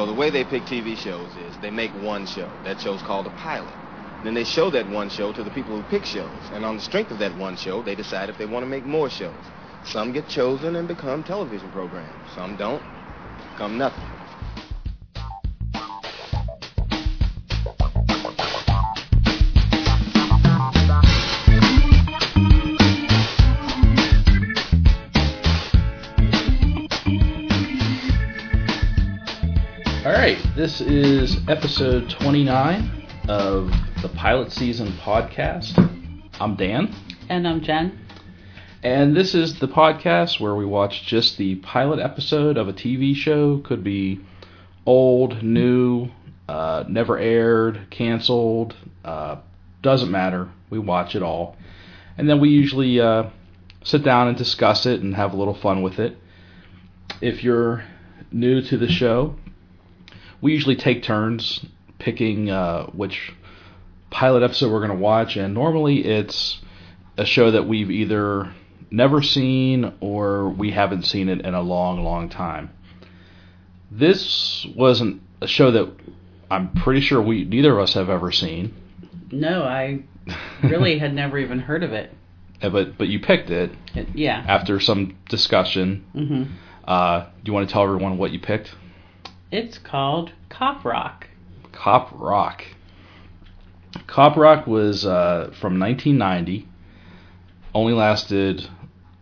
Well, the way they pick TV shows is they make one show. That show's called a pilot. Then they show that one show to the people who pick shows. And on the strength of that one show, they decide if they want to make more shows. Some get chosen and become television programs. Some don't. Become nothing. This is episode 29 of the pilot season podcast. I'm Dan, And I'm Jen. and this is the podcast where we watch just the pilot episode of a TV show. Could be old, new, uh, never aired, canceled, uh, doesn't matter. We watch it all. And then we usually uh, sit down and discuss it and have a little fun with it. If you're new to the show, we usually take turns picking uh, which pilot episode we're going to watch, and normally it's a show that we've either never seen or we haven't seen it in a long, long time. This wasn't a show that I'm pretty sure we neither of us have ever seen, No, I really had never even heard of it. But but you picked it It- yeah. after some discussion. hmm Uh, do you want to tell everyone what you picked? It's called Cop Rock. Cop Rock. Cop Rock was uh, from 1990. Only lasted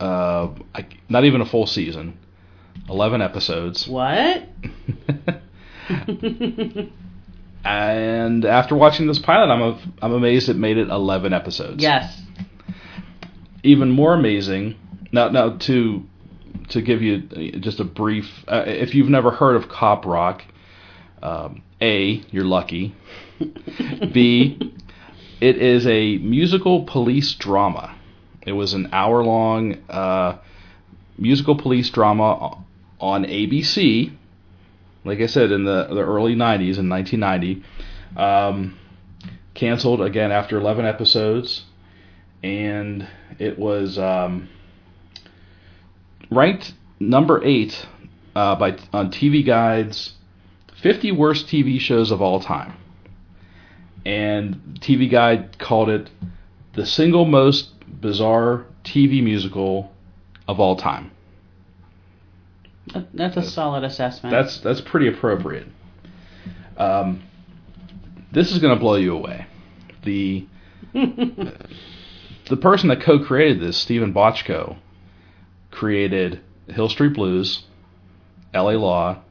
uh, I, not even a full season. 11 episodes. What? and after watching this pilot, I'm a, I'm amazed it made it 11 episodes. yes. Even more amazing. Now now to to give you just a brief uh, if you've never heard of Cop Rock, um, A, you're lucky. B, it is a musical police drama. It was an hour long uh, musical police drama on ABC. Like I said, in the, the early 90s, in 1990. Um, canceled again after 11 episodes. And it was um, ranked number eight uh, by on TV Guide's 50 worst TV shows of all time and TV Guide called it the single most bizarre TV musical of all time. That's a solid assessment. That's that's pretty appropriate. Um, this is going to blow you away. The the person that co-created this, Steven Bochco, created Hill Street Blues, L.A. Law,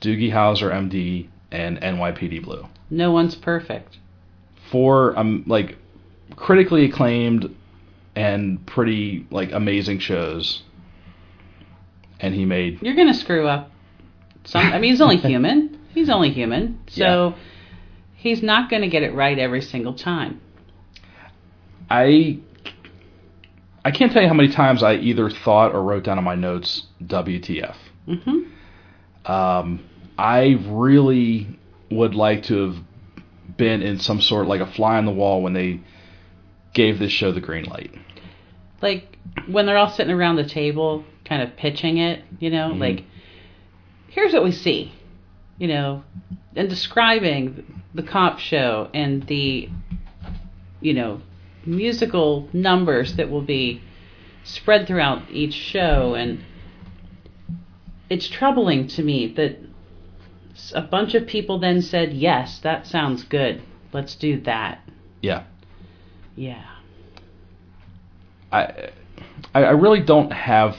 Doogie Howser, M.D., and NYPD Blue. no one's perfect. four um like critically acclaimed and pretty like amazing shows and he made You're gonna screw up. Some. I mean, he's only human. He's only human. So he's not gonna get it right every single time. i i can't tell you how many times i either thought or wrote down on my notes wtf hmm um i really would like to have been in some sort like a fly on the wall when they gave this show the green light Like when they're all sitting around the table, kind of pitching it. You know, Mhm. like here's what we see. You know, and describing the cop show and the, you know, musical numbers that will be spread throughout each show. And it's troubling to me that a bunch of people then said, yes, that sounds good. Let's do that. yeah Yeah. I, I really don't have.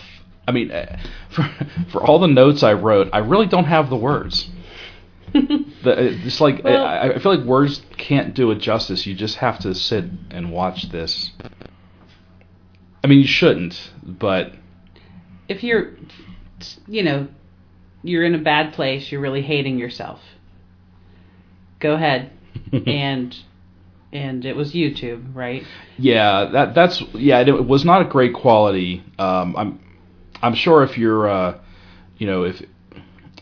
I mean, for for all the notes I wrote, I really don't have the words. The, it's like Well- I, I feel like words can't do it justice. You just have to sit and watch this. I mean, you shouldn't, but if you're you know you're in a bad place you're really hating yourself go ahead and and it was youtube right yeah, that that's yeah. It was not a great quality. Um, I'm I'm sure if you're uh, you know if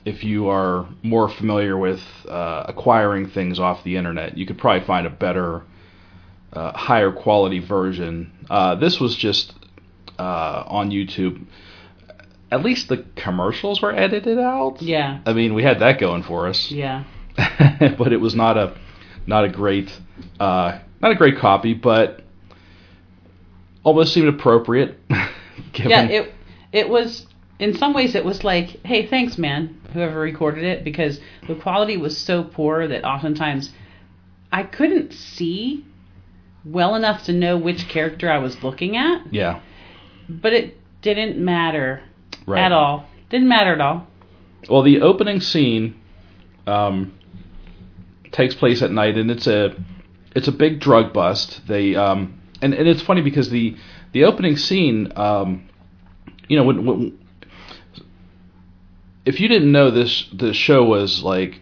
if you are more familiar with uh, acquiring things off the internet, you could probably find a better, uh, higher quality version. Uh, this was just uh, on YouTube. at least the commercials were edited out. Yeah. I mean, we had that going for us. Yeah. but it was not a not a great uh, not a great copy, but almost seemed appropriate. given, Yeah, it it was in some ways it was like, hey, thanks, man, whoever recorded it, because the quality was so poor that oftentimes I couldn't see well enough to know which character I was looking at, yeah, but it didn't matter right. at all. Didn't matter at all. Well, the opening scene um, takes place at night, and it's a it's a big drug bust. They um, and and it's funny because the the opening scene, um, you know, when, when if you didn't know this, the show was like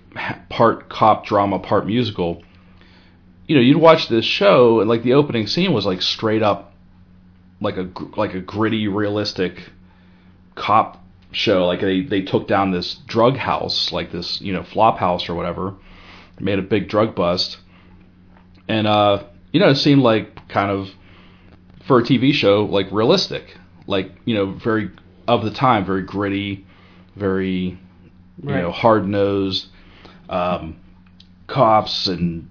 part cop drama, part musical. You know, you'd watch this show, and like the opening scene was like straight up, like a like a gritty, realistic cop show. Like they they took down this drug house, like this you know flop house or whatever, made a big drug bust, and uh, you know it seemed like kind of for a TV show like realistic, like you know very of the time, very gritty, very you Right. know hard nosed um, cops and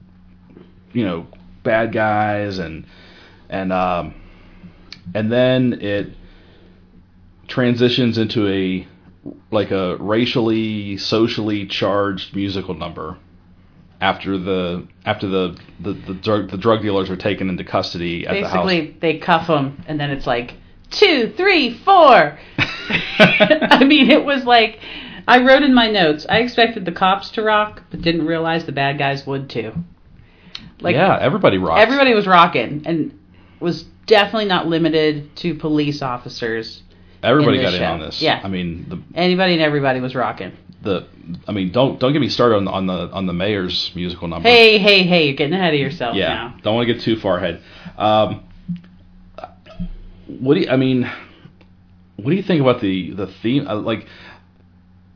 you know bad guys and and um, and then it transitions into a like a racially socially charged musical number after the after the the, the drug the drug dealers are taken into custody at the house. Basically, they cuff them, and then it's like two, three, four. I mean, it was like I wrote in my notes. I expected the cops to rock, but didn't realize the bad guys would too. Like yeah, everybody rocks. everybody was rocking, and was definitely not limited to police officers. everybody in got this in on this. Yeah. I mean the Anybody and everybody was rocking. the I mean don't don't get me started on, on the on the mayor's musical number. Hey, hey, hey! You're getting ahead of yourself yeah, now. don't want to get too far ahead. Um, what do you, I mean? What do you think about the the theme? Uh, like,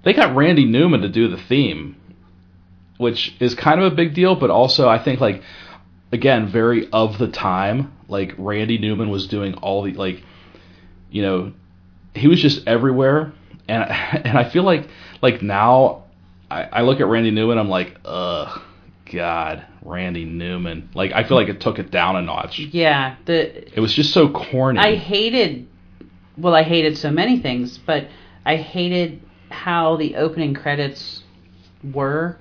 they got Randy Newman to do the theme, which is kind of a big deal, but also I think like again very of the time. Like Randy Newman was doing all the like, you know, he was just everywhere, and and I feel like like now I, I look at Randy Newman, I'm like, ugh, God, Randy Newman. Like I feel like it took it down a notch. Yeah, the It was just so corny. I hated, well, I hated so many things, but I hated how the opening credits were.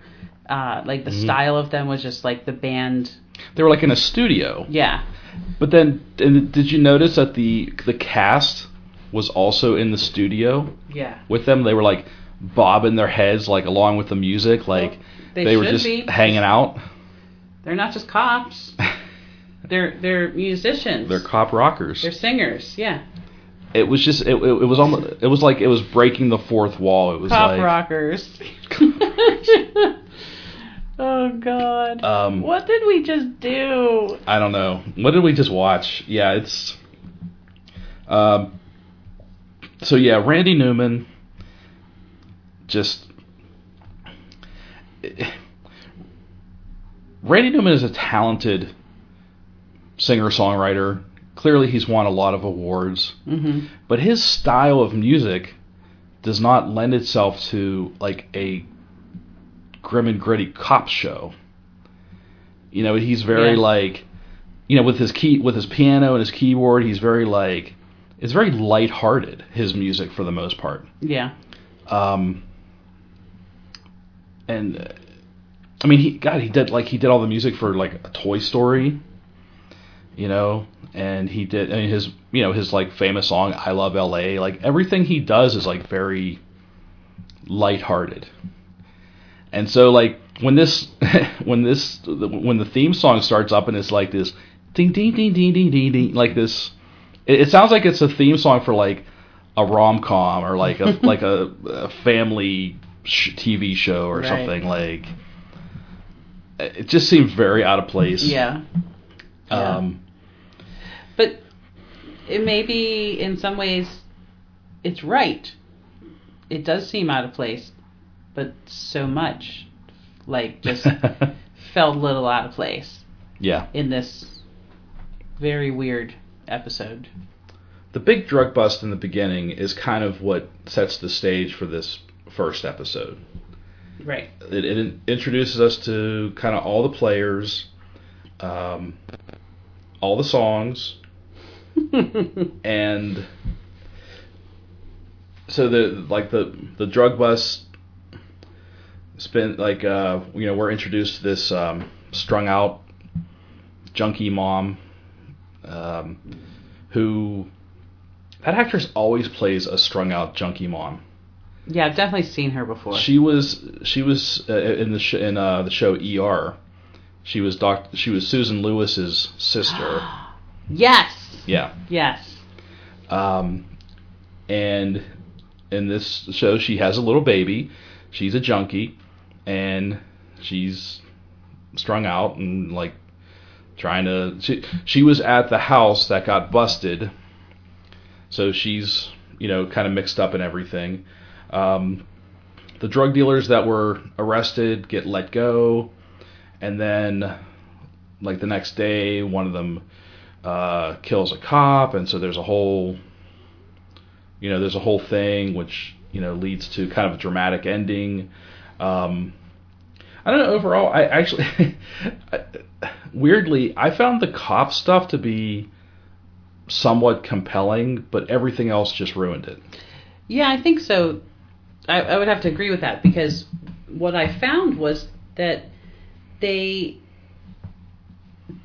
Uh, like the Mhm. style of them was just like the band. they were like in a studio, Yeah, but then and did you notice that the the cast was also in the studio yeah. with them? They were like bobbing their heads like along with the music, like Well, they they, were just be. hanging out. They're not just cops. They're they're musicians. They're cop rockers. They're singers. Yeah, it was just it, it, it was almost it was like it was breaking the fourth wall. It was pop like rockers. oh God. um what did we just do? I don't know. What did we just watch? Yeah, it's. Um. So yeah, Randy Newman. Just. Randy Newman is a talented singer songwriter. Clearly, he's won a lot of awards, Mm-hmm. but his style of music does not lend itself to like a grim and gritty cop show. You know, he's very Yeah. like, you know, with his key, with his piano and his keyboard, he's very like, it's very light-hearted. His music, for the most part, Yeah. um, and uh, I mean, he God, he did like he did all the music for like a Toy Story, you know, and he did I mean, his you know his like famous song "I Love L.A." Like everything he does is like very lighthearted, and so like when this when this when the theme song starts up and it's like this ding ding ding ding ding ding ding like this, it, it sounds like it's a theme song for like a rom com or like a like a, a family sh- TV show or Right. something like. It just seems very out of place. Yeah. Yeah. Um, But it may be in some ways it's right. It does seem out of place, but so much like just felt a little out of place yeah. in this very weird episode. the big drug bust in the beginning is kind of what sets the stage for this first episode. Right. It, it introduces us to kind of all the players, um, all the songs, and so the like the the drug bust spent like uh you know we're introduced to this um, strung out junkie mom um, who that actress always plays a strung out junkie mom. Yeah, I've definitely seen her before. She was she was uh, in the sh- in uh, the show ER. She was doc- she was Susan Lewis's sister. yes. Yeah. Yes. Um, and in this show, she has a little baby. She's a junkie, and she's strung out and like trying to. She she was at the house that got busted, so she's you know kind of mixed up in everything. Um, the drug dealers that were arrested get let go, and then like the next day, one of them uh, kills a cop, and so there's a whole, you know, there's a whole thing which you know leads to kind of a dramatic ending. Um, I don't know. Overall, I actually, weirdly, I found the cop stuff to be somewhat compelling, but everything else just ruined it. Yeah, I think so. I, I would have to agree with that because what I found was that they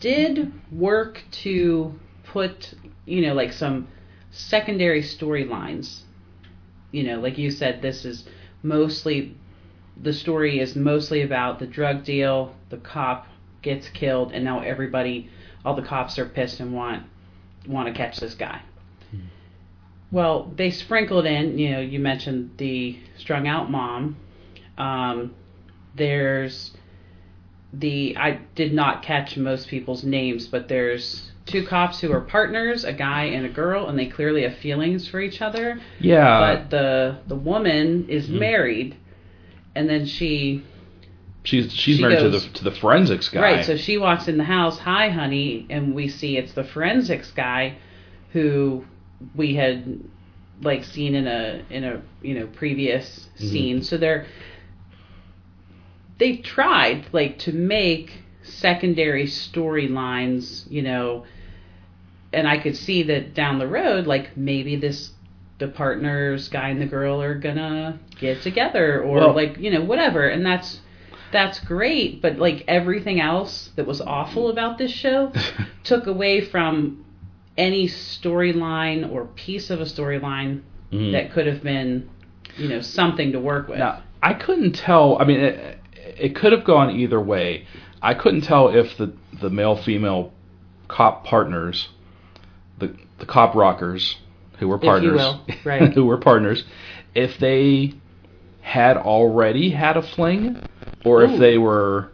did work to put, you know, like some secondary storylines. You know, like you said, this is mostly the story is mostly about the drug deal, the cop gets killed, and now everybody, all the cops are pissed and want want to catch this guy. Well, they sprinkled in, you know, you mentioned the strung out mom. Um, there's the I did not catch most people's names, but there's two cops who are partners, a guy and a girl, and they clearly have feelings for each other. Yeah. But the the woman is Mhm. married, and then she she's she's she married goes- to the to the forensics guy. right. So she walks in the house, hi honey, and we see it's the forensics guy, who we had like seen in a in a you know previous Mhm. scene. So they're they tried like to make secondary storylines, you know, and I could see that down the road, like maybe this the partners, guy and the girl, are gonna get together, or Well- like you know whatever, and that's that's great. But like everything else that was awful about this show took away from any storyline or piece of a storyline Mhm. that could have been, you know, something to work with. Now, I couldn't tell. I mean, it, it could have gone either way. I couldn't tell if the the male female cop partners, the the cop rockers who were partners, will, right. who were partners, if they had already had a fling, or Ooh. if they were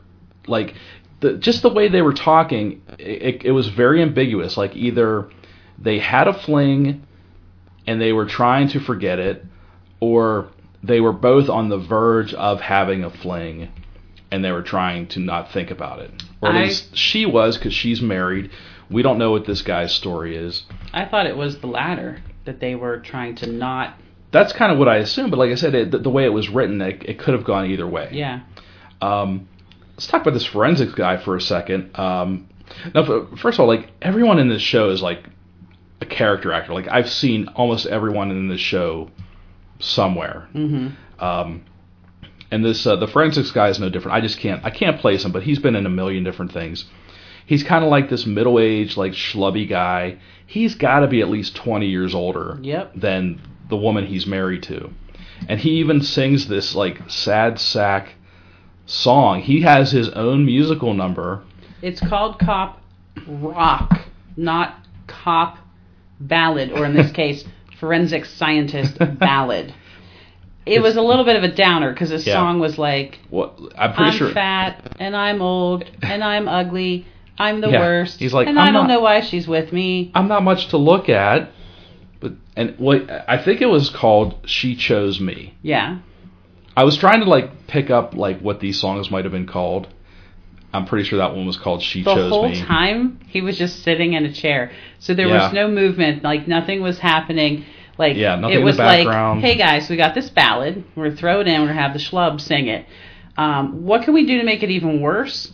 like the just the way they were talking, it, it was very ambiguous. Like either they had a fling and they were trying to forget it, or they were both on the verge of having a fling and they were trying to not think about it. Or at I- least she was because she's married. We don't know what this guy's story is. I thought it was the latter that they were trying to not. That's kind of what I assumed, but like I said, it, the, the way it was written, it, it could have gone either way. Yeah. Um, let's talk about this forensics guy for a second. Um, now, first of all, like everyone in this show is like a character actor. Like I've seen almost everyone in this show somewhere. hmm Um, and this uh, the forensics guy is no different. I just can't I can't place him, but he's been in a million different things. He's kind of like this middle aged like schlubby guy. He's got to be at least twenty years older Yep. than the woman he's married to, and he even sings this like sad sack song. He has his own musical number. It's called cop rock, not cop ballad, or in this case, forensic scientist ballad. It was a little bit of a downer because the Yeah. song was like, What I'm pretty I'm sure. fat and I'm old and I'm ugly. I'm the Yeah. worst. He's like, and "I'm I don't not- know why she's with me. I'm not much to look at, but and what I think it was called "She Chose Me." Yeah. I was trying to like pick up like what these songs might have been called. I'm pretty sure that one was called She the Chose Me." The whole time he was just sitting in a chair so there Yeah. was no movement like nothing was happening like Yeah, nothing it in the was background. like hey guys we got this ballad. We're gonna throw it in. We're gonna have the schlub sing it. Um, what can we do to make it even worse?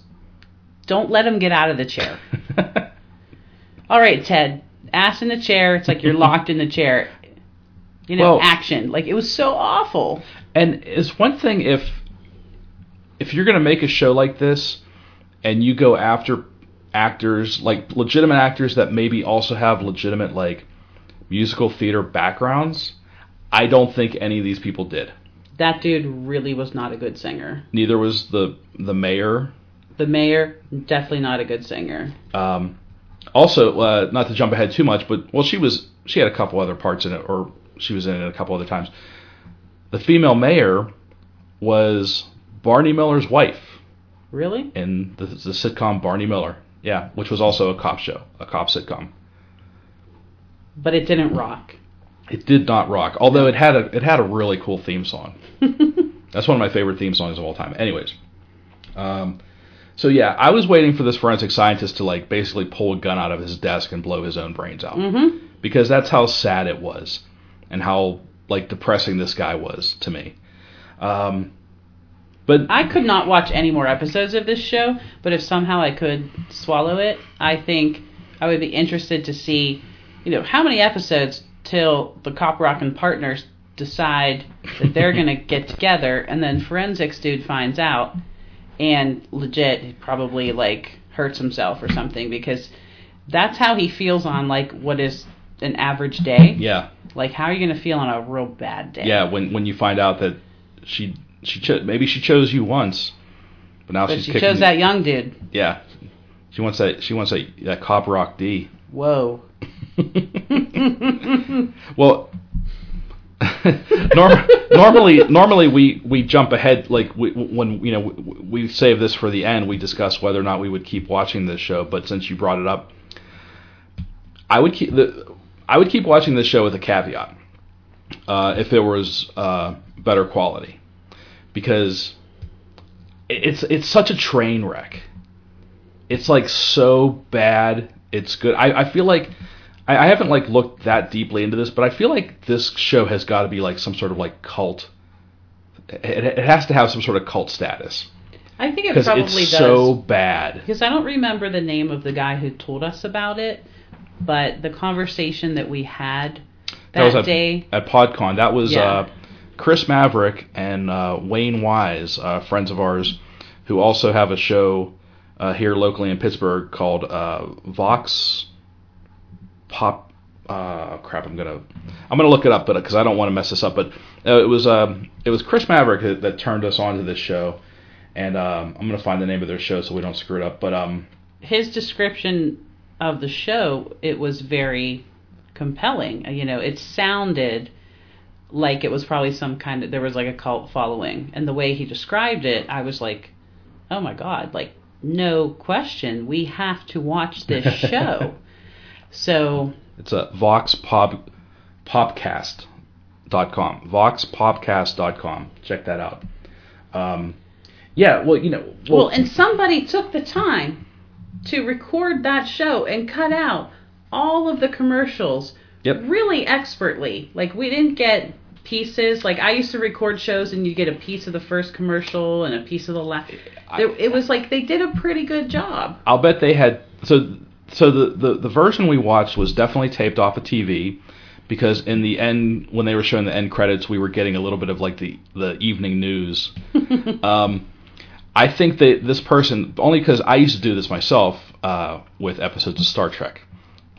Don't let him get out of the chair. All right ted ass in the chair. It's like you're locked in the chair. You know Well- action. Like it was so awful. And it's one thing if if you're going to make a show like this and you go after actors like legitimate actors that maybe also have legitimate like musical theater backgrounds, I don't think any of these people did. that dude really was not a good singer Neither was the the mayor. the mayor definitely not a good singer Um, also, uh, not to jump ahead too much, but well, she was she had a couple other parts in it, or she was in it a couple other times. The female mayor was Barney Miller's wife. really in the, the sitcom Barney Miller. Yeah, which was also a cop show, a cop sitcom. But it didn't rock It did not rock, although it had a it had a really cool theme song. That's one of my favorite theme songs of all time. Anyways, um, so yeah, I was waiting for this forensic scientist to like basically pull a gun out of his desk and blow his own brains out mm-hmm because that's how sad it was and how like depressing this guy was to me. Um, but I could not watch any more episodes of this show, but if somehow I could swallow it, I think I would be interested to see, you know, how many episodes till the Cop Rockin' partners decide that they're going to get together, and then forensics dude finds out and legit probably like hurts himself or something because that's how he feels on like what is an average day. yeah, Like how are you going to feel on a real bad day? Yeah, when when you find out that she she cho- maybe she chose you once, but now But she's she kicking chose that young dude. Yeah, she wants that she wants that that cop rock D. Whoa. well, norm, normally normally we we jump ahead like we, when you know we, we save this for the end. We discuss whether or not we would keep watching this show. But since you brought it up, I would keep the I would keep watching this show with a caveat. Uh, if it was uh, better quality, because it's it's such a train wreck. It's like so bad. It's good. I, I feel like I, I haven't like looked that deeply into this, but I feel like this show has got to be like some sort of like cult. It, it has to have some sort of cult status I think it probably it's does. so bad. because I don't remember the name of the guy who told us about it, but the conversation that we had that, was at, day. at PodCon. That was Yeah. uh, Chris Maverick and uh, Wayne Wise, uh, friends of ours, who also have a show uh, here locally in Pittsburgh called uh, Vox Pop. Uh, crap, I'm gonna I'm gonna look it up, but because I don't want to mess this up. But uh, it was um, it was Chris Maverick that, that turned us on to this show, and um, I'm gonna find the name of their show so we don't screw it up. But um, His description of the show it was very compelling. You know, it sounded like it was probably some kind of there was like a cult following, and the way he described it, I was like, oh my god, like no question, we have to watch this show. So It's a Vox Pop Popcast.com. VoxPopcast.com. Check that out. Um, yeah, well, you know, well, Well, and somebody took the time to record that show and cut out all of the commercials Yep. really expertly. Like we didn't get pieces. Like I used to record shows and you get a piece of the first commercial and a piece of the last. It was like they did a pretty good job. I'll bet they had so so the, the the version we watched was definitely taped off a TV because in the end when they were showing the end credits we were getting a little bit of like the the evening news. um, I think that this person only because I used to do this myself uh, with episodes of Star Trek.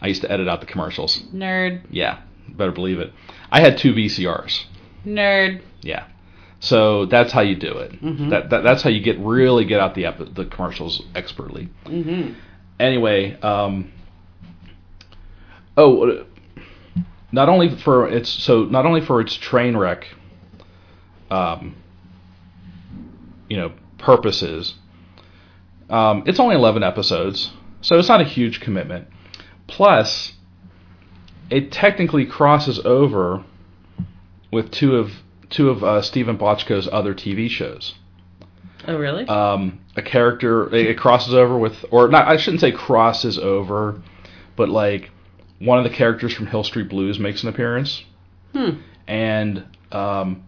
I used to edit out the commercials. Nerd, Yeah, better believe it. I had two VCRs. nerd. Yeah. So that's how you do it. Mhm. That, that that's how you get really get out the the commercials expertly. hmm Anyway, um, oh, uh, not only for its so not only for its train wreck, um, you know, purposes. Um, it's only eleven episodes, so it's not a huge commitment. Plus, it technically crosses over with two of two of uh, Steven Bochco's other TV shows. Oh, really? um, a character it, it crosses over with, or not. I shouldn't say crosses over, but like one of the characters from Hill Street Blues makes an appearance, hmm. and um,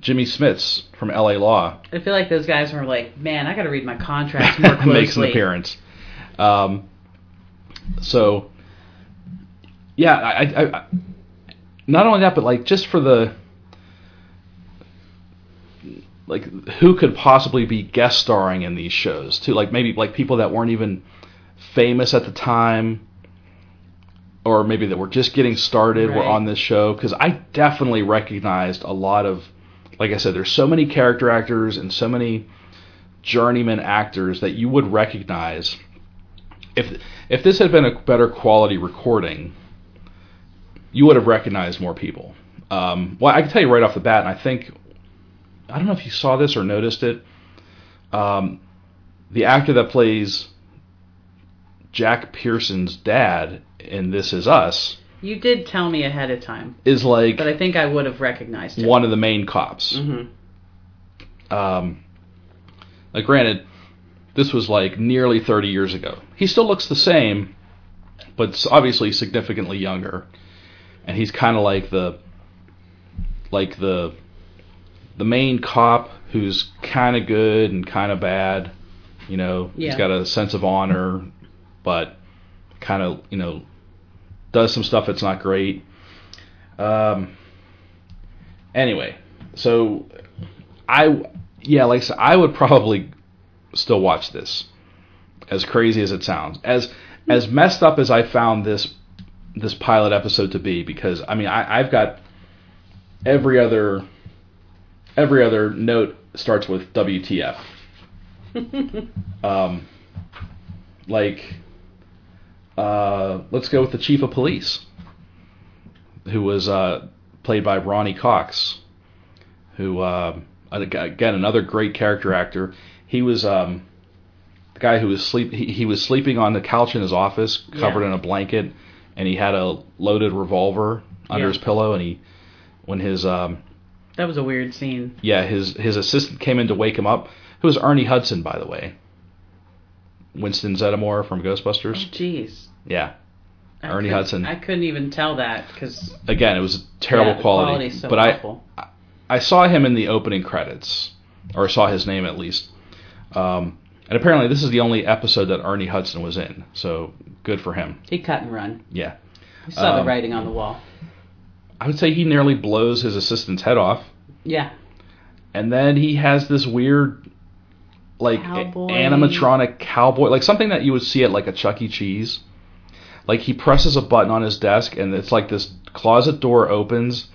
Jimmy Smits from L.A. Law I feel like those guys were like, man, I got to read my contracts more closely. makes an appearance. Um, so, yeah, I, I, I, not only that, but like just for the like who could possibly be guest starring in these shows too? Like maybe like people that weren't even famous at the time, or maybe that were just getting started were on this show because I definitely recognized a lot of. Like I said, there's so many character actors and so many journeyman actors that you would recognize if if this had been a better quality recording, you would have recognized more people. Um, well, I can tell you right off the bat, and I think I don't know if you saw this or noticed it. Um, the actor that plays Jack Pearson's dad in This Is Us You did tell me ahead of time, is like but I think I would have recognized it. one of the main cops. hmm Um, like, granted, this was like nearly 30 years ago. He still looks the same, but obviously significantly younger. And he's kind of like the, like the, the main cop who's kind of good and kind of bad. You know, Yeah. he's got a sense of honor, but kind of you know does some stuff that's not great. Um. Anyway, so I yeah, like I said, I would probably still watch this. As crazy as it sounds, as as messed up as I found this this pilot episode to be, because I mean I, I've got every other every other note starts with WTF. Um, like, uh, let's go with the chief of police, who was uh, played by Ronny Cox, who uh, again another great character actor. He was um, the guy who was sleep. He, he was sleeping on the couch in his office, covered Yeah. in a blanket, and he had a loaded revolver under Yeah. his pillow. And he, when his um, That was a weird scene. yeah, his his assistant came in to wake him up. Who was Ernie Hudson, by the way? Winston Zeddemore from Oh, Ghostbusters. jeez. Yeah. I Ernie couldn't- Hudson. I couldn't even tell that because Again, it was a terrible quality. quality's so but awful. I I saw him in the opening credits, or saw his name at least. Um, and apparently, this is the only episode that Ernie Hudson was in. So good for him. he cut and run. Yeah. You saw the Um, writing on the wall. I would say he nearly blows his assistant's head off. Yeah. and then he has this weird like Cowboy. animatronic cowboy like something that you would see at like a chuck e cheese like he presses a button on his desk and it's like this closet door opens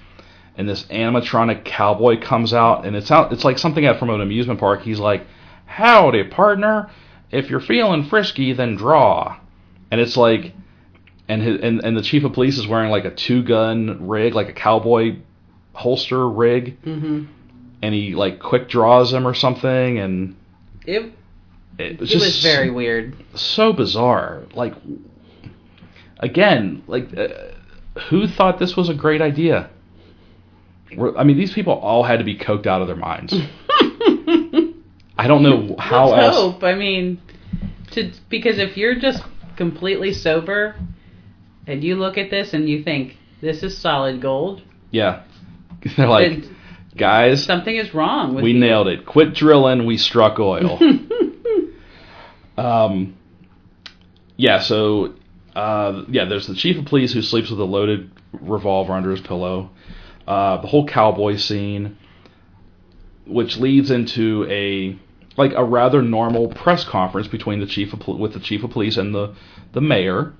and this animatronic cowboy comes out and it's out it's like something out from an amusement park he's like howdy partner if you're feeling frisky then draw and it's like and his, and and the chief of police is wearing like a two gun rig like a cowboy holster rig. Hmm and he like quick draws him or something and It, it was it just was very weird. so bizarre. Like again like uh, who thought this was a great idea? I mean these people all had to be coked out of their minds. I don't know how Let's else hope. I mean, to because if you're just completely sober and you look at this and you think this is solid gold, yeah. They're like then guys something is wrong with we you. nailed it. Quit drilling. We struck oil. Um, yeah, so uh, yeah, there's the chief of police who sleeps with a loaded revolver under his pillow. Uh, the whole cowboy scene, which leads into a like a rather normal press conference between the chief of with the chief of police and the the mayor,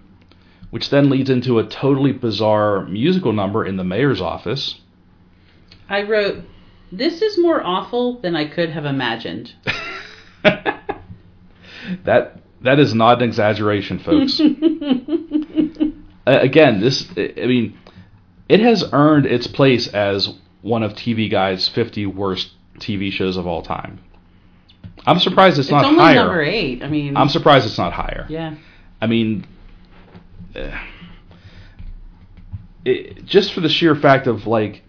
which then leads into a totally bizarre musical number in the mayor's office. I wrote, "This is more awful than I could have imagined." that that is not an exaggeration, folks. Uh, again, this I mean, it has earned its place as one of TV Guide's 50 worst TV shows of all time. I'm surprised it's, It's not only higher. number eight. I mean, I'm surprised it's not higher. yeah. I mean, it, just for the sheer fact of like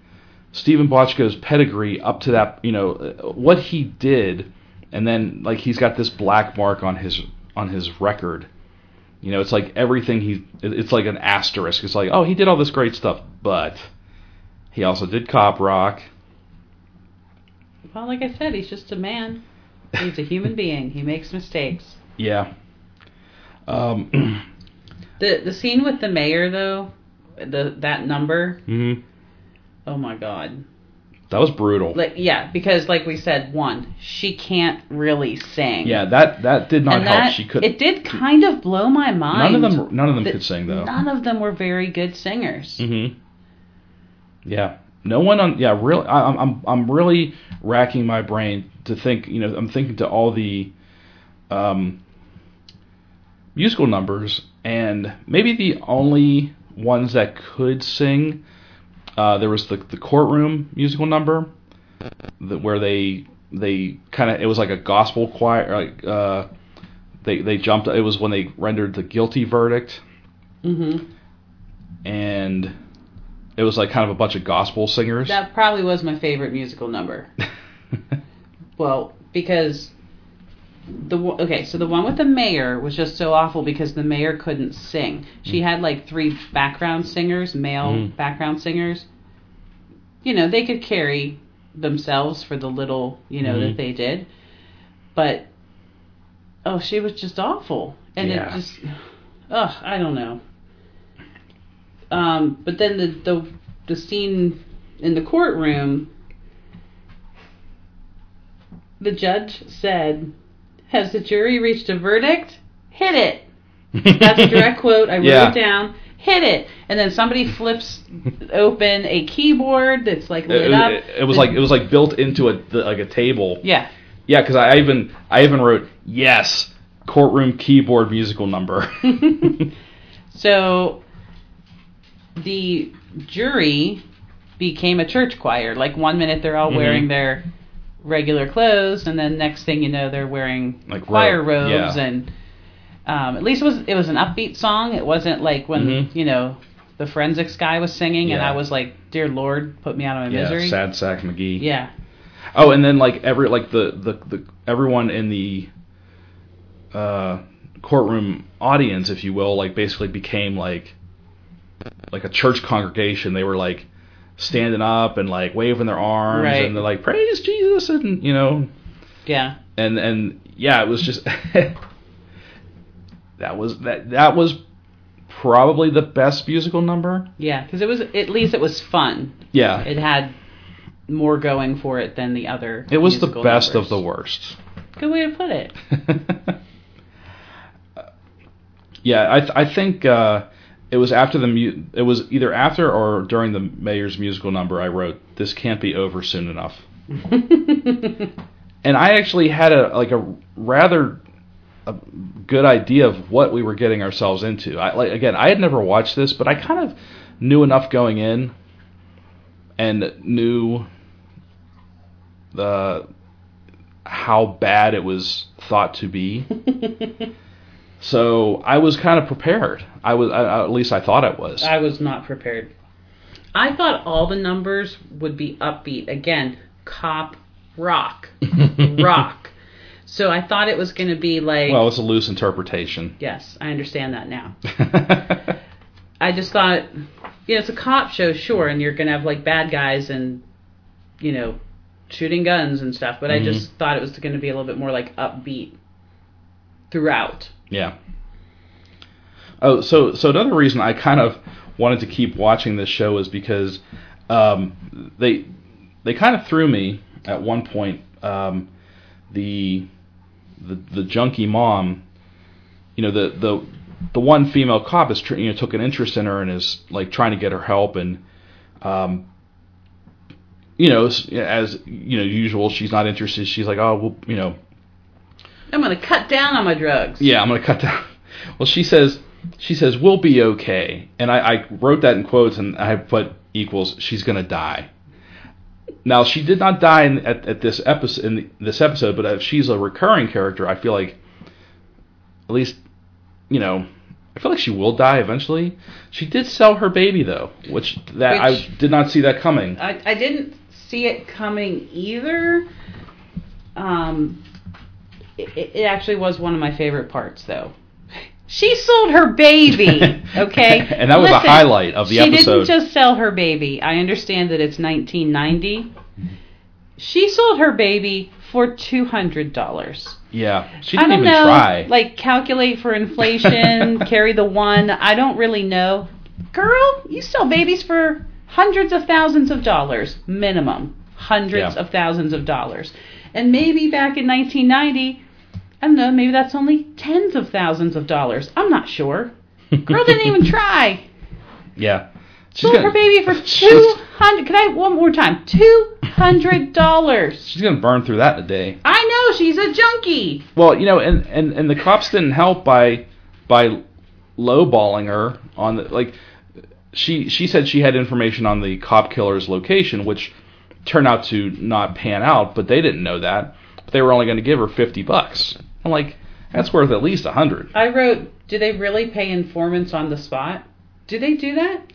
Steven Bochco's pedigree up to that, you know, uh, what he did and then like he's got this black mark on his on his record. You know, it's like everything he it's like an asterisk. It's like, oh, he did all this great stuff, but he also did cop rock. Well, like I said, he's just a man. He's a human being. He makes mistakes. Yeah. Um, The the scene with the mayor though, the that number. mhm. Oh my god. That was brutal. Like yeah, because like we said, one, she can't really sing. yeah, that that did not and help. that she could. it did kind of blow my mind. none of them. None of them could sing though. None of them were very good singers. Mm-hmm. Yeah. No one on. Yeah. Really. I, I'm. I'm. I'm really racking my brain to think. You know. I'm thinking to all the, um, musical numbers, and maybe the only ones that could sing. Uh, there was the the courtroom musical number, that where they they kind of it was like a gospel choir. Like uh, they they jumped. It was when they rendered the guilty verdict Mm-hmm. and it was like kind of a bunch of gospel singers. That probably was my favorite musical number. Well, because the okay, so the one with the mayor was just so awful because the mayor couldn't sing. She had like three background singers, male Mm. background singers. You know, they could carry themselves for the little, you know, Mhm. that they did. But oh, she was just awful. And Yeah. it just ugh, I don't know. Um, but then the the the scene in the courtroom the judge said, Has the jury reached a verdict? Hit it. That's a direct quote. I wrote Yeah. it down. Hit it. And then somebody flips open a keyboard that's like lit It, up. it, it was like it was like built into a the, like a table. Yeah. Yeah, because I even I even wrote yes courtroom keyboard musical number. So the jury became a church choir. Like one minute they're all Mhm. wearing their regular clothes, and then next thing you know they're wearing Like choir robe, robes, yeah. and um, at least it was it was an upbeat song. It wasn't like when Mhm. you know the forensics guy was singing, and I was like, "Dear Lord, put me out of my yeah, misery." sad sack McGee. Yeah. Oh, and then like every like the the, the everyone in the uh, courtroom audience, if you will, like basically became like like a church congregation. They were like standing up and like waving their arms Right. and they're like praise Jesus and you know Yeah. and and yeah, it was just that was that that was probably the best musical number. Yeah, because it was at least it was fun. Yeah, It had more going for it than the other. it was the best numbers. of the worst. Good way to put it. yeah, I th- I think uh, it was after the mu- it was either after or during the mayor's musical number. I wrote this can't be over soon enough, and I actually had a like a rather a good idea of what we were getting ourselves into. I like again, I had never watched this, but I kind of knew enough going in and knew the how bad it was thought to be. So I was kind of prepared. I was, I, at least I thought I was. I was not prepared. I thought all the numbers would be upbeat. Again, cop rock. rock. So I thought it was going to be like. well, it's a loose interpretation. yes, I understand that now. I just thought, you know, it's a cop show, sure, and you're going to have like bad guys and, you know, shooting guns and stuff, but I Mhm. just thought it was going to be a little bit more like upbeat throughout. yeah. Oh, so so another reason I kind of wanted to keep watching this show is because um, they they kind of threw me at one point. Um, the the the junkie mom, you know, the the the one female cop is you know took an interest in her and is like trying to get her help and um you know s- as you know usual she's not interested she's like oh well you know I'm going to cut down on my drugs. yeah i'm gonna cut down. Well she says she says we'll be okay. And i, I wrote that in quotes and i put equals she's gonna die. Now she did not die in, at, at this episode in this episode but if she's a recurring character i feel like at least you know i feel like she will die eventually. She did sell her baby though which that i did not see that coming. I, I didn't see it coming either. Um, it, it actually was one of my favorite parts, though. She sold her baby, okay? And that was a highlight of the she episode. She didn't just sell her baby. I understand that it's 1990. She sold her baby for two hundred dollars. Yeah, she I didn't don't even know, try. like calculate for inflation, carry the one. I don't really know. Girl, you sell babies for hundreds of thousands of dollars minimum, hundreds Yeah. of thousands of dollars, and maybe back in 1990, I don't know, maybe that's only tens of thousands of dollars. I'm not sure. Girl didn't even try. yeah, she's Sold her baby for two hundred. Can I one more time? Two hundred dollars. She's gonna burn through that in a day. I know she's a junkie. Well, you know, and, and, and the cops didn't help by by lowballing her on the like. She she said she had information on the cop killer's location, which turned out to not pan out, but they didn't know that. But they were only going to give her fifty bucks. I'm like, that's worth at least a hundred. I wrote, do they really pay informants on the spot? Do they do that?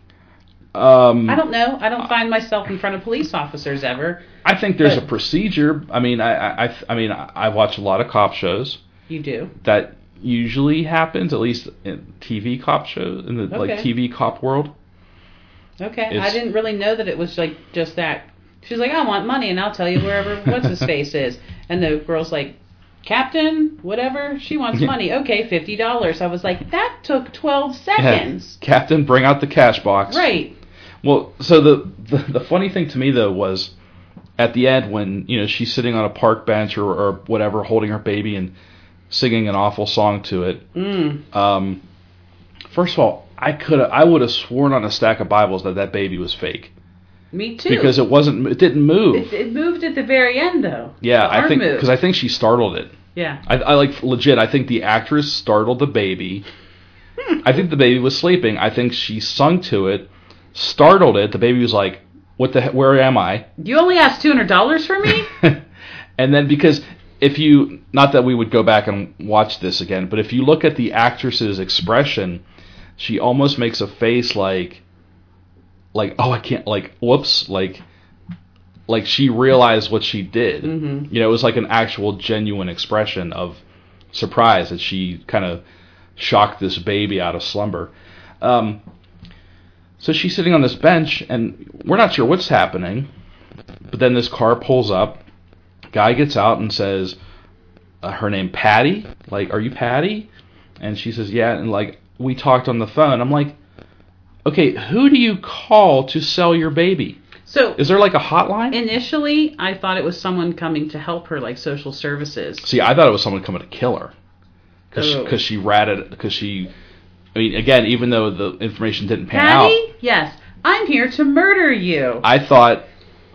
Um, I don't know. I don't find myself in front of police officers ever. I think there's but- a procedure. I mean, I I I, mean, I, I watch a lot of cop shows. You do. that usually happens, at least in TV cop shows, in the like TV cop world. Okay. I didn't really know that it was like just that. She's like, I want money, and I'll tell you wherever what's his face is. And the girl's like, Captain, whatever. She wants money. Okay, fifty dollars. I was like, that took twelve seconds. Captain, bring out the cash box. Right. Well, so the, the the funny thing to me though was at the end when you know she's sitting on a park bench or, or whatever, holding her baby and singing an awful song to it. Mm. Um, first of all, I could I would have sworn on a stack of Bibles that that baby was fake Me too. because it wasn't it didn't move. it, it moved at the very end though. yeah, I think because I think she startled it. Yeah. I, I like legit. I think the actress startled the baby. Hmm. I think the baby was sleeping. I think she sung to it, startled it. The baby was like, "What the? he- Where am I?" You only asked two hundred dollars for me. and then because if you, not that we would go back and watch this again, but if you look at the actress's expression, she almost makes a face like, like, oh, I can't, like, whoops, like, like she realized what she did. Mhm. You know, it was like an actual genuine expression of surprise that she kind of shocked this baby out of slumber. Um, so she's sitting on this bench, and we're not sure what's happening. But then this car pulls up. Guy gets out and says, uh, "Her name Patty. Like, are you Patty?" And she says, "Yeah." And like, we talked on the phone. I'm like, "Okay, who do you call to sell your baby? So Is there like a hotline?" initially, I thought it was someone coming to help her, like social services. See, I thought it was someone coming to kill her because Oh. she ratted because she. I mean, again, even though the information didn't pan Patty, out, yes, I'm here to murder you. I thought,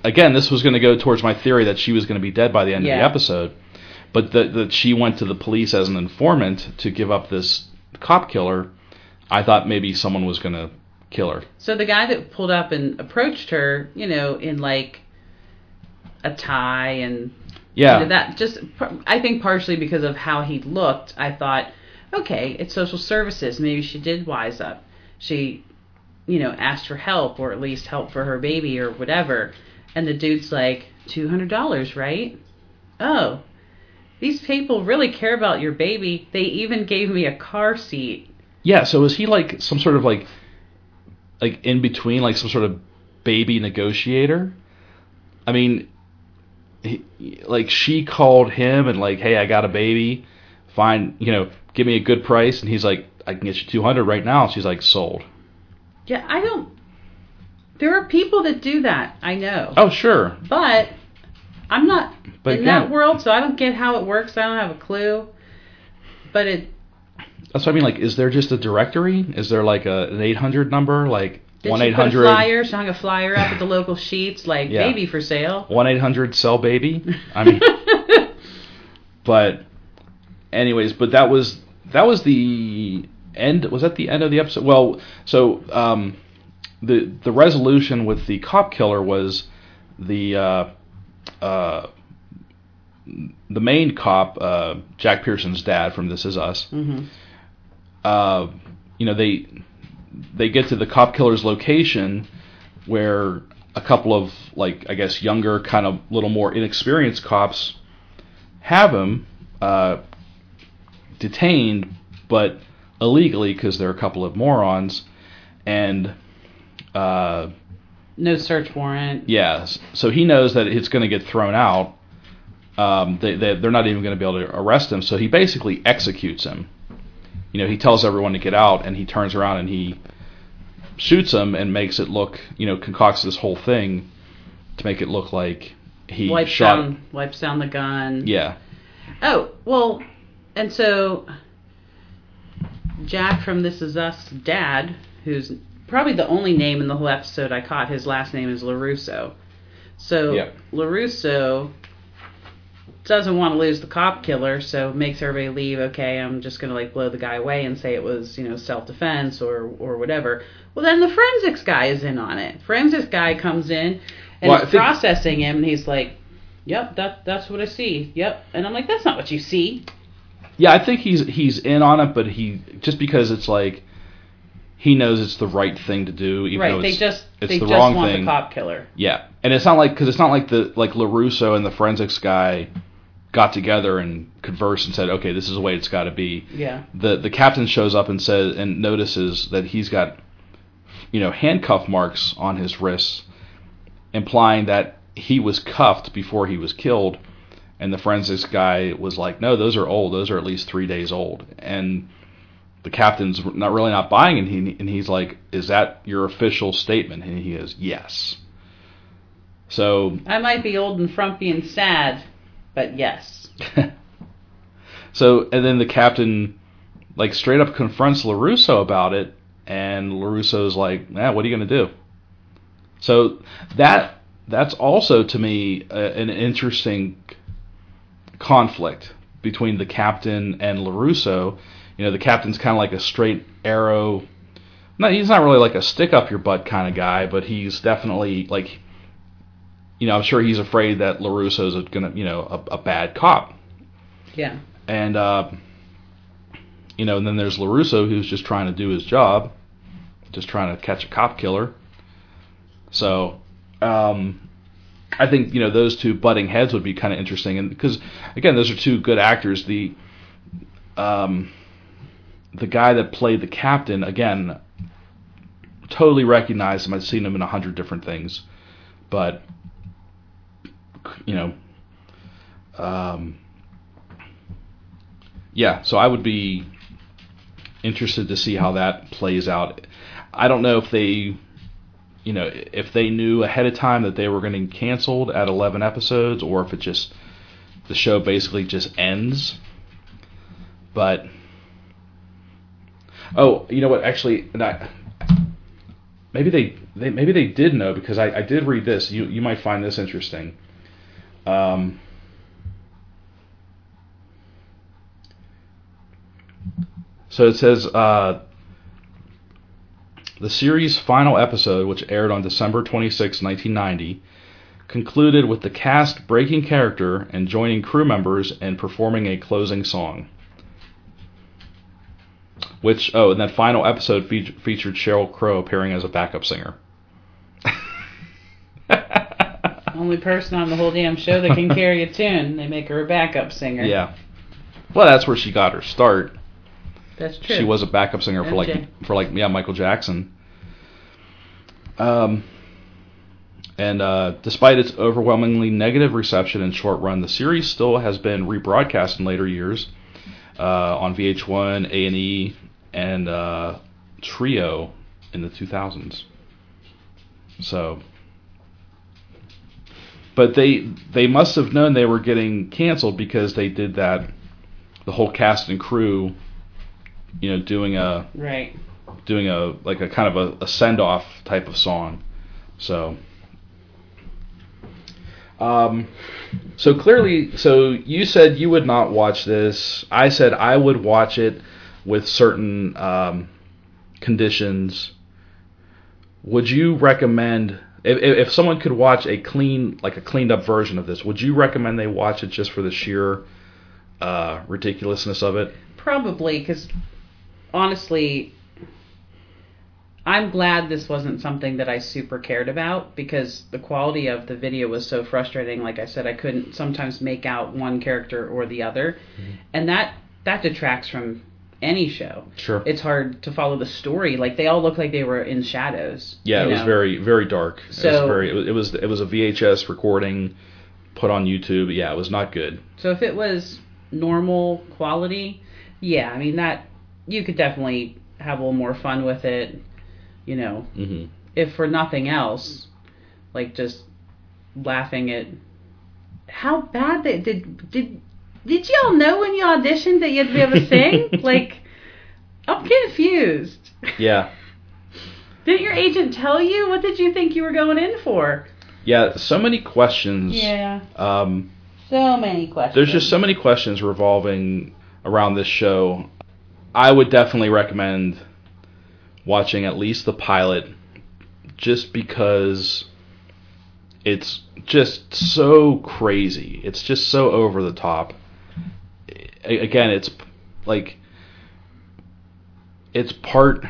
again, this was going to go towards my theory that she was going to be dead by the end of the episode, but that that she went to the police as an informant to give up this cop killer. I thought maybe someone was going to kill her. So the guy that pulled up and approached her, you know, in like a tie and Yeah, you know, that just I think partially because of how he looked, I thought, okay, it's social services. Maybe she did wise up. She, you know, asked for help or at least help for her baby or whatever. And the dude's like, two hundred dollars, right? Oh, these people really care about your baby. They even gave me a car seat. yeah. So is he like some sort of like, like in between, like some sort of baby negotiator? I mean, he, like she called him and like, hey, I got a baby. Fine, you know, give me a good price, and he's like, I can get you two hundred right now. She's like, sold. Yeah, I don't. There are people that do that. I know. Oh, sure. But I'm not But in that world, so I don't get how it works. I don't have a clue. But it That's what I mean. Like, is there just a directory? Is there like a, an 800 number? Like one eight a flyer? She hung a flyer up at the local sheets, like Yeah. baby for sale. one eight hundred sell baby. I mean, but anyways, but that was that was the end. Was that the end of the episode? Well, so um, the the resolution with the cop killer was the uh, uh, the main cop, uh, Jack Pearson's dad from This Is Us. hmm uh, you know, they they get to the cop killer's location where a couple of like I guess younger, kind of little more inexperienced cops have him. uh, detained, but illegally because they're a couple of morons, and uh, No search warrant. yeah, so he knows that it's going to get thrown out. Um, they, they they're not even going to be able to arrest him, so he basically executes him. You know, he tells everyone to get out, and he turns around and he shoots him and makes it look, you know, concocts this whole thing to make it look like he Wipes shot. down, wipes down the gun. Yeah, Oh well, and so Jack from This Is Us dad, who's probably the only name in the whole episode I caught. His last name is Larusso. So Yeah. Larusso doesn't want to lose the cop killer, so makes everybody leave. Okay, I'm just gonna like blow the guy away and say it was you know self defense or or whatever. Well, then the forensics guy is in on it. Forensics guy comes in and Well, processing him, and he's like, "Yep, that that's what I see. Yep," and I'm like, "That's not what you see." yeah. I think he's he's in on it, but he just because it's like he knows it's the right thing to do, even though right? They just it's they the just wrong want thing. the cop killer. Yeah, and it's not like because it's not like the like Larusso and the forensics guy got together and conversed and said, okay, this is the way it's got to be. Yeah, The the captain shows up and says and notices that he's got you know handcuff marks on his wrists, implying that he was cuffed before he was killed. And the forensics guy was like, no, those are old. Those are at least three days old. And the captain's not really not buying it. And, he, and he's like, is that your official statement? And he goes, yes. So I might be old and frumpy and sad, but yes, so and then the captain like straight up confronts Larusso about it, and Larusso's like, "Yeah, what are you gonna do?" So that that's also to me an interesting conflict between the captain and Larusso. You know, the captain's kind of like a straight arrow. No, he's not really like a stick up your butt kind of guy, but he's definitely like, you know, I'm sure he's afraid that Larusso's gonna, you know, a, a bad cop yeah, and uh, you know, and then there's Larusso who's just trying to do his job, just trying to catch a cop killer. So, um, I think you know those two butting heads would be kind of interesting, and because again, those are two good actors. The um, the guy that played the captain again, totally recognized him. I've seen him in a hundred different things, but you know. Um, yeah, so I would be interested to see how that plays out. I don't know if they, you know, if they knew ahead of time that they were going to get canceled at 11 episodes, or if it just the show basically just ends. But oh, you know what? Actually, I, maybe they, they maybe they did know because I, I did read this. You you might find this interesting. Um, So it says uh, the series' final episode, which aired on December 26, 1990, concluded with the cast breaking character and joining crew members and performing a closing song. Which oh, and that final episode fe- featured Sheryl Crow appearing as a backup singer. only person on the whole damn show that can carry a tune. They make her a backup singer. yeah. Well, that's where she got her start. that's true. She was a backup singer for like for like yeah Michael Jackson. Um, and uh, despite its overwhelmingly negative reception and short run, the series still has been rebroadcast in later years uh, on VH1, A and E, and uh, Trio in the 2000s. So, but they they must have known they were getting canceled because they did that. The whole cast and crew you know, doing a right. doing a like a kind of a, a send off type of song. So, um, so clearly, so you said you would not watch this. I said I would watch it with certain um, conditions. Would you recommend if, if someone could watch a clean, like a cleaned up version of this? Would you recommend they watch it just for the sheer uh, ridiculousness of it? Probably because honestly, I'm glad this wasn't something that I super cared about because the quality of the video was so frustrating. Like I said, I couldn't sometimes make out one character or the other, Mm-hmm. and that that detracts from any show. Sure. It's hard to follow the story. Like they all look like they were in shadows. yeah, it was very very dark. it was So- very it was, it was a VHS recording put on YouTube. Yeah, it was not good. So if it was normal quality, yeah, I mean that you could definitely have a little more fun with it. You know, hmm if for nothing else, like just laughing at how bad they did. Did did y'all know when you auditioned that you had to be able to sing? like, I'm confused. Yeah. Didn't your agent tell you? What did you think you were going in for? Yeah, so many questions. Yeah, Um, so many questions. there's just so many questions revolving around this show. I would definitely recommend watching at least the pilot just because it's just so crazy. It's just so over the top. Again, it's like it's part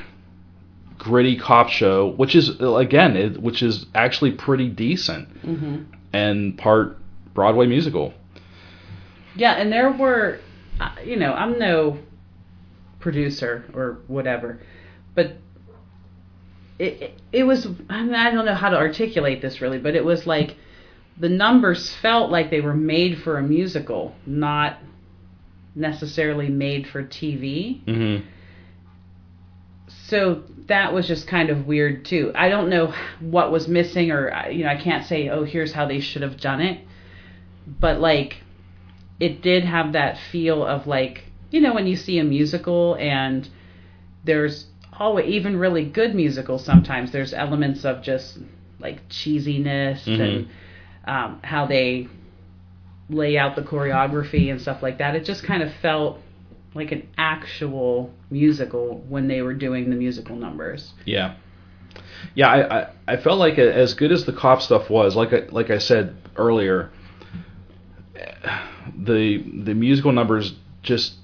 gritty cop show, which is again, it, which is actually pretty decent, hmm and part Broadway musical. Yeah, and there were, uh, you know, I'm no producer or whatever, but it it, it was. I, mean, I don't know how to articulate this really, but it was like the numbers felt like they were made for a musical, not necessarily made for TV. Mm-hmm. So that was just kind of weird too. I don't know what was missing, or you know, I can't say, oh, here's how they should have done it. But like, it did have that feel of like, you know, when you see a musical and there's always even really good musicals. Sometimes there's elements of just like cheesiness and um, how they lay out the choreography and stuff like that. It just kind of felt like an actual musical when they were doing the musical numbers. Yeah, yeah. I, I, I felt like as good as the cop stuff was, like I, like I said earlier, the the musical numbers just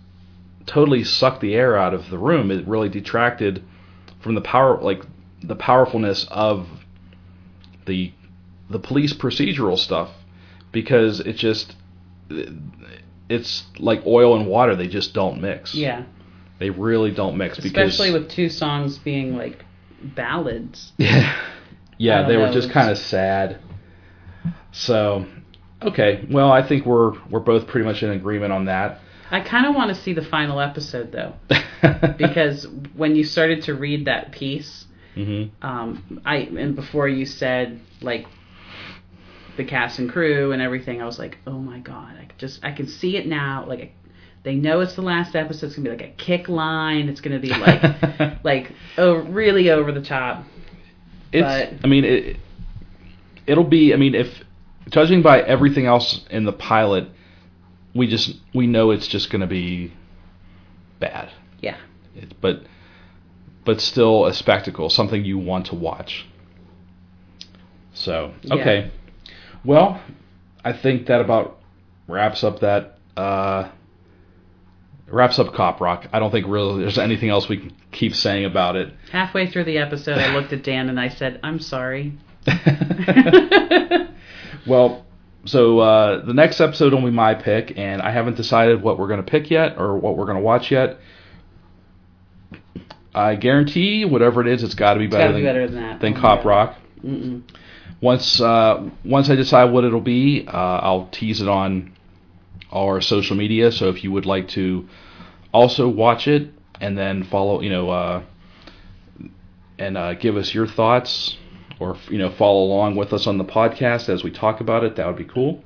totally sucked the air out of the room. It really detracted from the power, like the powerfulness of the the police procedural stuff, because it just it's like oil and water. They just don't mix. Yeah, They really don't mix because especially with two songs being like ballads. Yeah. Yeah, they were just kind of sad. So, okay. Well, I think we're we're both pretty much in agreement on that. I kind of want to see the final episode though, because when you started to read that piece, hmm um, I and before you said like the cast and crew and everything, I was like, oh my god, I just I can see it now. Like they know it's the last episode. It's gonna be like a kick line. It's gonna be like like oh really over the top. it's. but- I mean, it. It'll be. I mean, if judging by everything else in the pilot, we just we know it's just going to be bad. Yeah. It, but but still a spectacle, something you want to watch. So okay, well, I think that about wraps up that uh, wraps up Cop Rock. I don't think really there's anything else we can keep saying about it. Halfway through the episode, I looked at Dan and I said, "I'm sorry." well, so uh, the next episode will be my pick, and I haven't decided what we're going to pick yet or what we're going to watch yet. I guarantee whatever it is, it's got to be better than be better than that. than Cop God. Rock. Mm-mm. Once uh, once I decide what it'll be, uh, I'll tease it on our social media. So if you would like to also watch it and then follow, you know, uh, and uh, give us your thoughts, or you know, follow along with us on the podcast as we talk about it, that would be cool.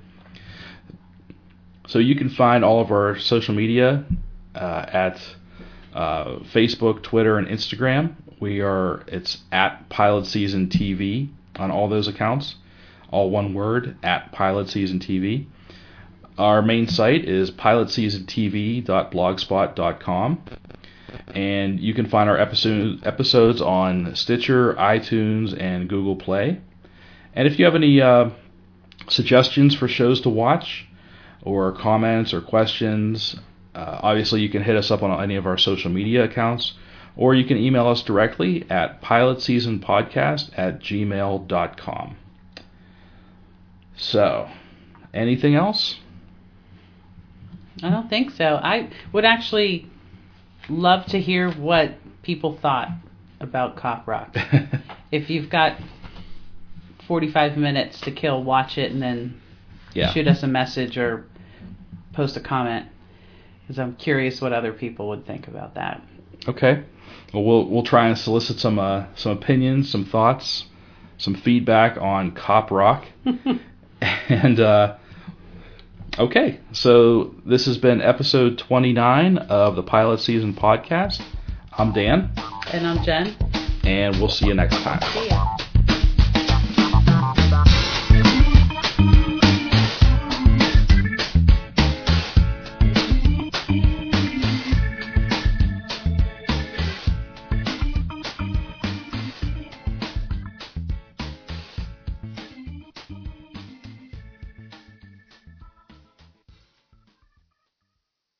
So you can find all of our social media uh, at uh, Facebook, Twitter, and Instagram. We are it's at Pilot Season TV on all those accounts, all one word at Pilot Season TV. Our main site is pilotseasontv.blogspot.com, and you can find our episode, episodes on Stitcher, iTunes, and Google Play. And if you have any uh, suggestions for shows to watch, or comments or questions, uh, obviously you can hit us up on any of our social media accounts, or you can email us directly at pilotseasonpodcast at gmail.com. So, anything else? I don't think so. I would actually love to hear what people thought about Cop Rock. if you've got 45 minutes to kill, watch it and then yeah. shoot us a message or post a comment because I'm curious what other people would think about that. Okay. Well, we'll we'll try and solicit some uh, some opinions, some thoughts, some feedback on Cop Rock, and uh, okay. So this has been episode 29 of the Pilot Season podcast. I'm Dan, And I'm Jen. and we'll see you next time. See ya.